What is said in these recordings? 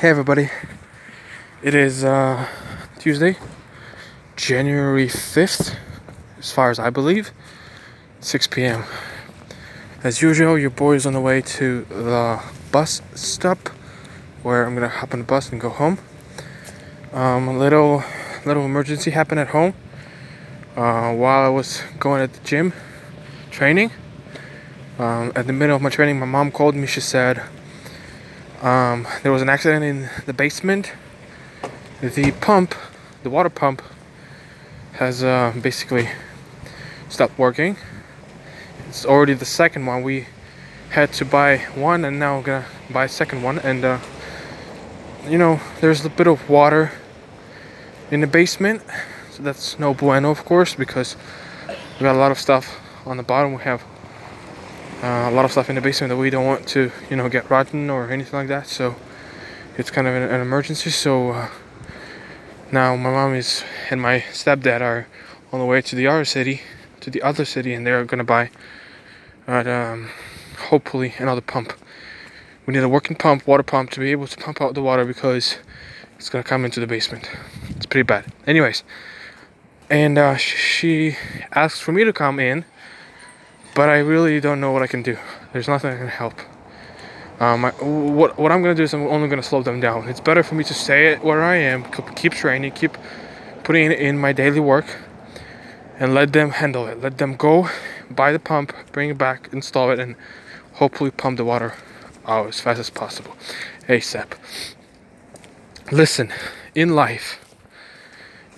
Hey everybody. It is uh, Tuesday, January 5th, as far as I believe, 6 p.m. As usual, your boy is on the way to the bus stop where I'm gonna hop on the bus and go home. Um, a little little emergency happened at home uh, while I was going at the gym training. Um, at the middle of my training, my mom called me. She said, um, there was an accident in the basement. The pump, the water pump, has uh, basically stopped working. It's already the second one. We had to buy one, and now we're gonna buy a second one. And uh, you know, there's a bit of water in the basement, so that's no bueno, of course, because we got a lot of stuff on the bottom. We have uh, a lot of stuff in the basement that we don't want to, you know, get rotten or anything like that. So it's kind of an, an emergency. So uh, now my mom is and my stepdad are on the way to the other city, to the other city, and they're gonna buy, uh, um, hopefully another pump. We need a working pump, water pump, to be able to pump out the water because it's gonna come into the basement. It's pretty bad. Anyways, and uh, she asked for me to come in but I really don't know what I can do. There's nothing I can help. Um, I, what what I'm gonna do is I'm only gonna slow them down. It's better for me to stay where I am, keep training, keep putting in my daily work, and let them handle it. Let them go, buy the pump, bring it back, install it, and hopefully pump the water out as fast as possible, ASAP. Listen, in life,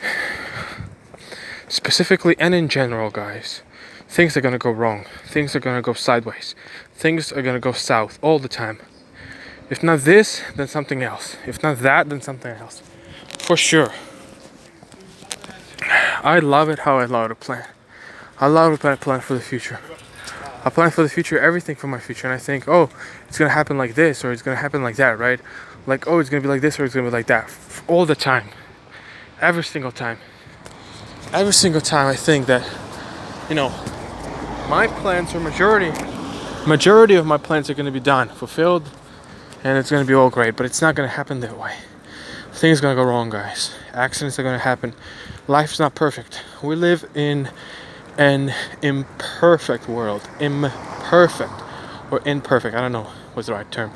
specifically and in general, guys things are gonna go wrong. Things are gonna go sideways. Things are gonna go south all the time. If not this, then something else. If not that, then something else. For sure. I love it how I love to plan. I love to plan for the future. I plan for the future, everything for my future, and I think, oh, it's gonna happen like this or it's gonna happen like that, right? Like, oh, it's gonna be like this or it's gonna be like that, all the time, every single time. Every single time, I think that, you know, my plans are majority. Majority of my plans are going to be done fulfilled and it's going to be all great but it's not going to happen that way. Things are going to go wrong guys. Accidents are going to happen. Life's not perfect. We live in an imperfect world. Imperfect or imperfect i don't know what's the right term.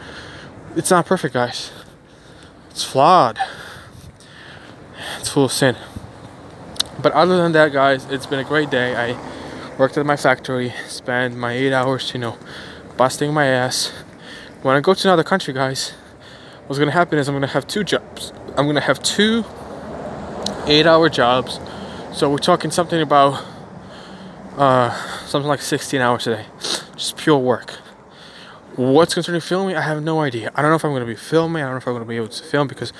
It's not perfect guys. It's flawed. It's full of sin. But other than that guys it's been a great day. I worked at my factory, spent my eight hours, you know, busting my ass. When I go to another country, guys, what's gonna happen is I'm gonna have two jobs. I'm gonna have two eight hour jobs. So we're talking something about uh, something like 16 hours a day. Just pure work. What's concerning filming, I have no idea. I don't know if I'm gonna be filming, I don't know if I'm gonna be able to film because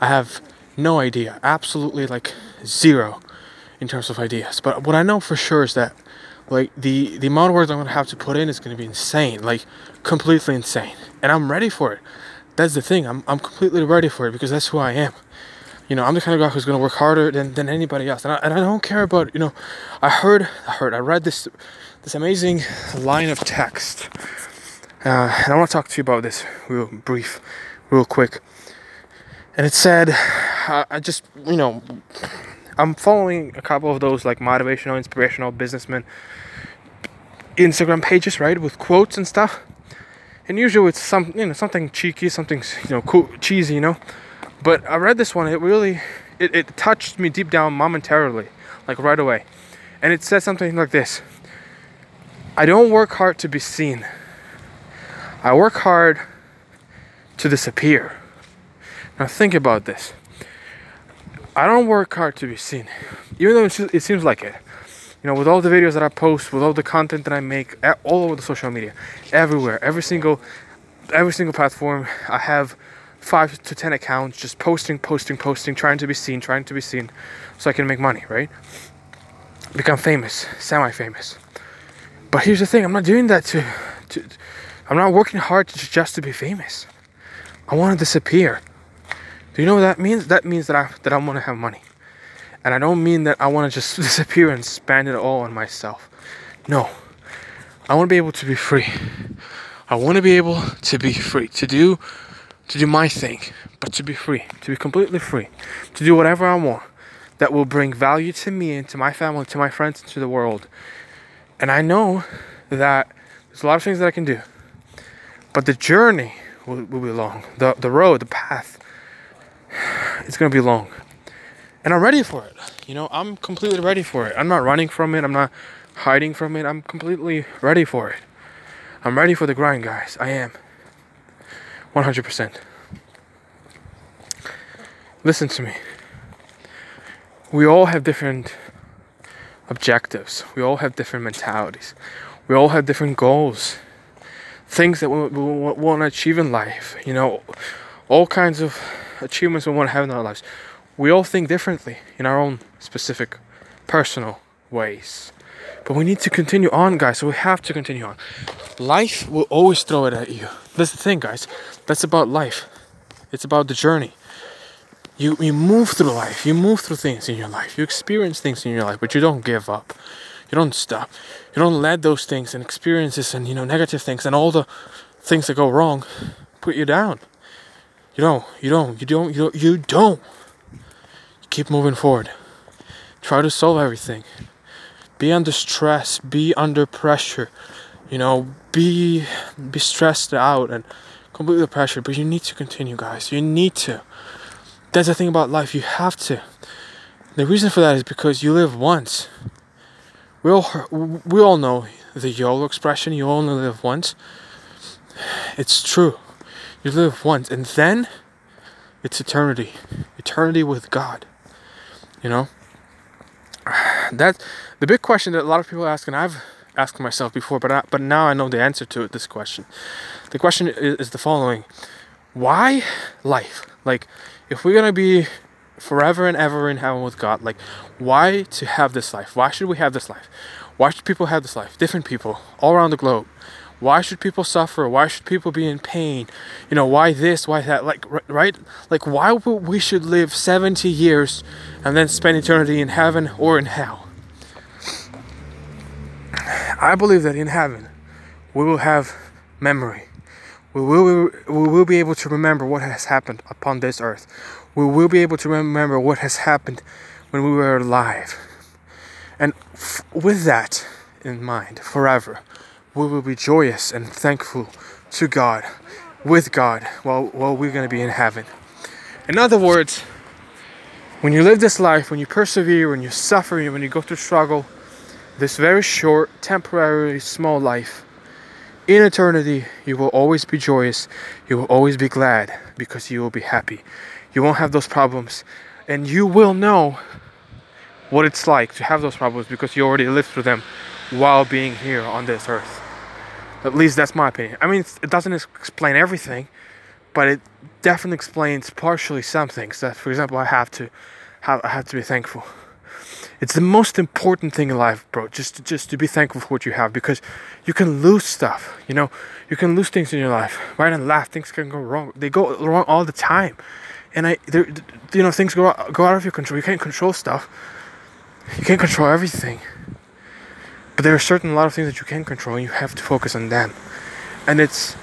I have no idea. Absolutely like zero in terms of ideas. But what I know for sure is that like the the amount of words I'm gonna have to put in is gonna be insane, like completely insane, and I'm ready for it. That's the thing. I'm I'm completely ready for it because that's who I am. You know, I'm the kind of guy who's gonna work harder than, than anybody else, and I, and I don't care about you know. I heard I heard I read this this amazing line of text, uh, and I want to talk to you about this real brief, real quick. And it said, uh, I just you know I'm following a couple of those like motivational, inspirational businessmen Instagram pages, right, with quotes and stuff. And usually it's some, you know, something cheeky, something you know, cool, cheesy, you know. But I read this one. It really, it, it touched me deep down momentarily, like right away. And it says something like this: I don't work hard to be seen. I work hard to disappear. Now think about this. I don't work hard to be seen, even though it seems like it. You know, with all the videos that I post, with all the content that I make, all over the social media, everywhere, every single, every single platform, I have five to ten accounts just posting, posting, posting, trying to be seen, trying to be seen, so I can make money, right? Become famous, semi-famous. But here's the thing: I'm not doing that to, to I'm not working hard to, just to be famous. I want to disappear. Do you know what that means? That means that I that I want to have money. And I don't mean that I want to just disappear and spend it all on myself. No. I want to be able to be free. I want to be able to be free to do to do my thing, but to be free, to be completely free, to do whatever I want that will bring value to me and to my family, to my friends, and to the world. And I know that there's a lot of things that I can do, but the journey will, will be long. The, the road, the path, it's to be long. And I'm ready for it. You know, I'm completely ready for it. I'm not running from it. I'm not hiding from it. I'm completely ready for it. I'm ready for the grind, guys. I am. 100%. Listen to me. We all have different objectives, we all have different mentalities, we all have different goals, things that we want to achieve in life, you know, all kinds of achievements we want to have in our lives. We all think differently in our own specific personal ways. But we need to continue on, guys. So we have to continue on. Life will always throw it at you. That's the thing, guys. That's about life. It's about the journey. You you move through life. You move through things in your life. You experience things in your life, but you don't give up. You don't stop. You don't let those things and experiences and you know negative things and all the things that go wrong put you down. You don't. You don't. You don't. You don't. You don't. You keep moving forward. Try to solve everything be under stress, be under pressure, you know, be be stressed out and completely pressured. But you need to continue, guys. You need to. That's the thing about life. You have to. The reason for that is because you live once. We all we all know the YOLO expression. You only live once. It's true. You live once, and then it's eternity. Eternity with God. You know. That the big question that a lot of people ask, and I've asked myself before, but I, but now I know the answer to it, this question. The question is, is the following: Why life? Like, if we're gonna be forever and ever in heaven with God, like, why to have this life? Why should we have this life? Why should people have this life? Different people all around the globe. Why should people suffer? Why should people be in pain? You know, why this? Why that? Like, right? Like, why we should live 70 years and then spend eternity in heaven or in hell? I believe that in heaven we will have memory. We will, we will be able to remember what has happened upon this earth. We will be able to remember what has happened when we were alive. And f- with that in mind, forever, we will be joyous and thankful to God, with God, while, while we're going to be in heaven. In other words, when you live this life, when you persevere, when you suffer, when you go through struggle, this very short, temporary, small life, in eternity, you will always be joyous. You will always be glad because you will be happy. You won't have those problems. And you will know what it's like to have those problems because you already lived through them while being here on this earth. At least that's my opinion. I mean, it doesn't explain everything, but it definitely explains partially some things. That, for example, I have to have I have to be thankful. It's the most important thing in life, bro. Just to, just to be thankful for what you have because you can lose stuff. You know, you can lose things in your life. Right and left, things can go wrong. They go wrong all the time, and I, you know, things go go out of your control. You can't control stuff. You can't control everything. But there are certain a lot of things that you can control, and you have to focus on them. And it's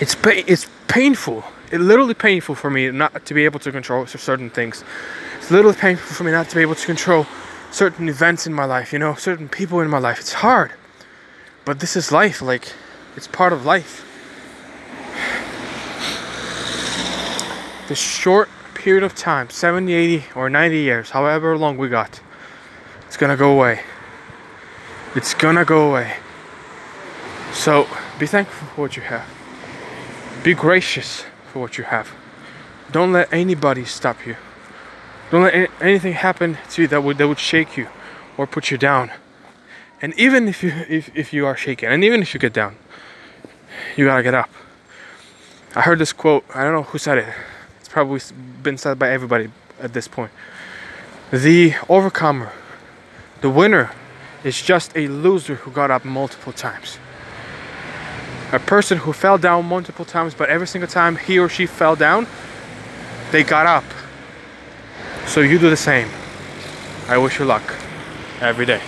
it's pa- it's painful. It's literally painful for me not to be able to control certain things. It's literally painful for me not to be able to control certain events in my life. You know, certain people in my life. It's hard, but this is life. Like it's part of life. This short period of time 70 80 or 90 years however long we got it's gonna go away it's gonna go away. So be thankful for what you have. Be gracious for what you have. Don't let anybody stop you. Don't let anything happen to you that would that would shake you or put you down. And even if you if, if you are shaken, and even if you get down, you gotta get up. I heard this quote. I don't know who said it. It's probably been said by everybody at this point. The overcomer, the winner, is just a loser who got up multiple times. A person who fell down multiple times, but every single time he or she fell down, they got up. So you do the same. I wish you luck every day.